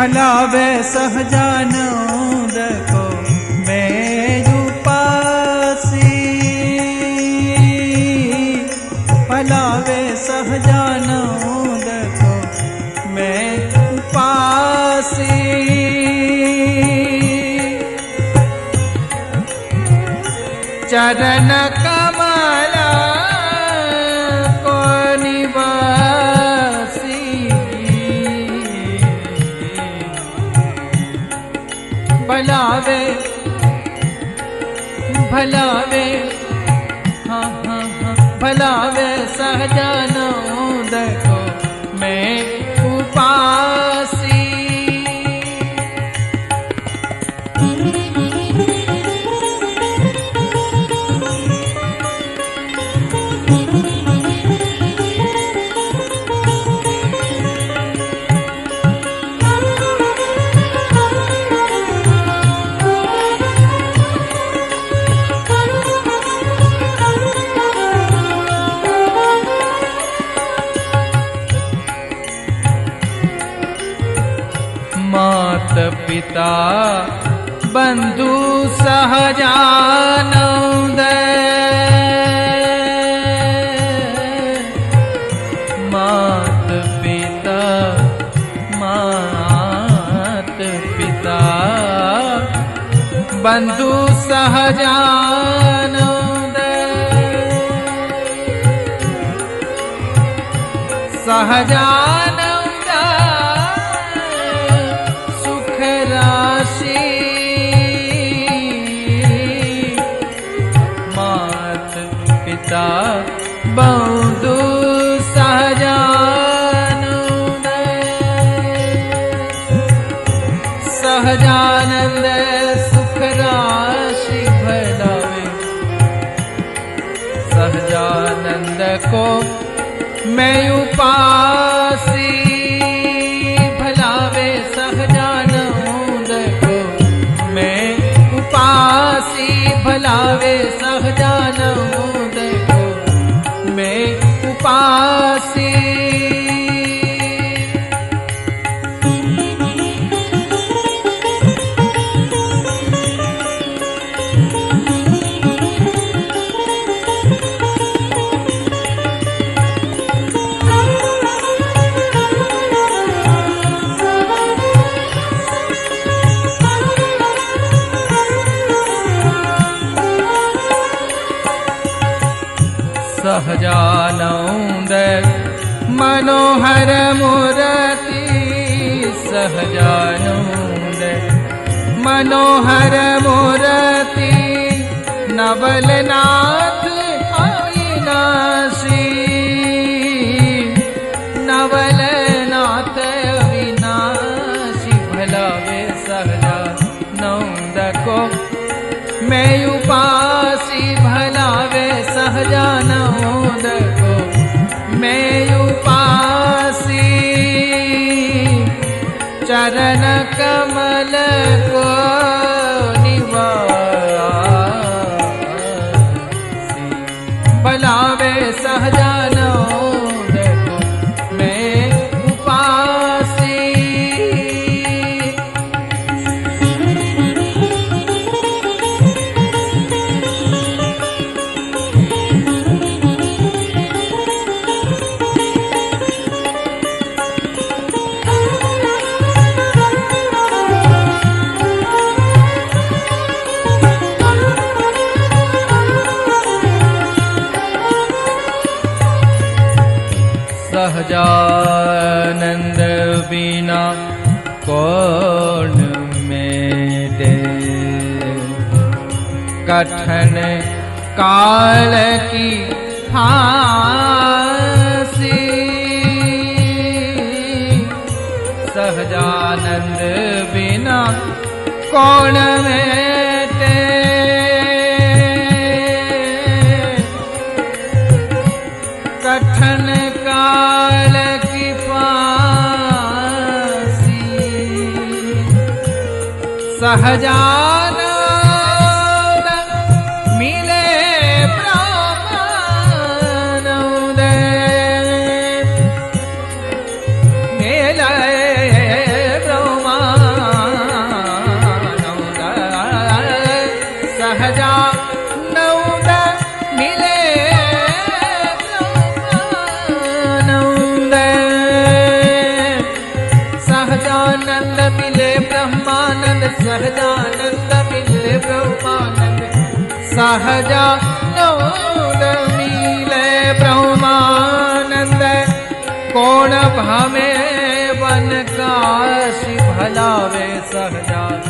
भलावे सहजानंद को मैं उपासी भलावे सहजानंद को मैं उपासी चरण कमला भलावे भलावे हाँ हाँ हाँ भलावे सहजानंद मात पिता बंधु सहजानंद। मात पिता मात पिता बंधु सहजानंद। सहजानंद सहजानंद सुख राशि भलावे सहजानंद को मैं उपासी सहजानंद मनोहर मूर्ति सहजानंद। मनोहर मूर्ति नवलनाथ अविनाशी नवलनाथ अविनाशी भलावे सहजानंद को मैं उपासी भलावे सहजानंद को मैं उपासी चरण कमल सहजानंद बिना कौन मेटे कठन काल की फांसी। सहजानंद बिना कौन मेटे सहजानंद ब्रह्मानंद सहजानंद मिले ब्रह्मानंद। सहजानंद मिले ब्रह्मानंद। कौन हमें वन काशी भलावे सहजानंद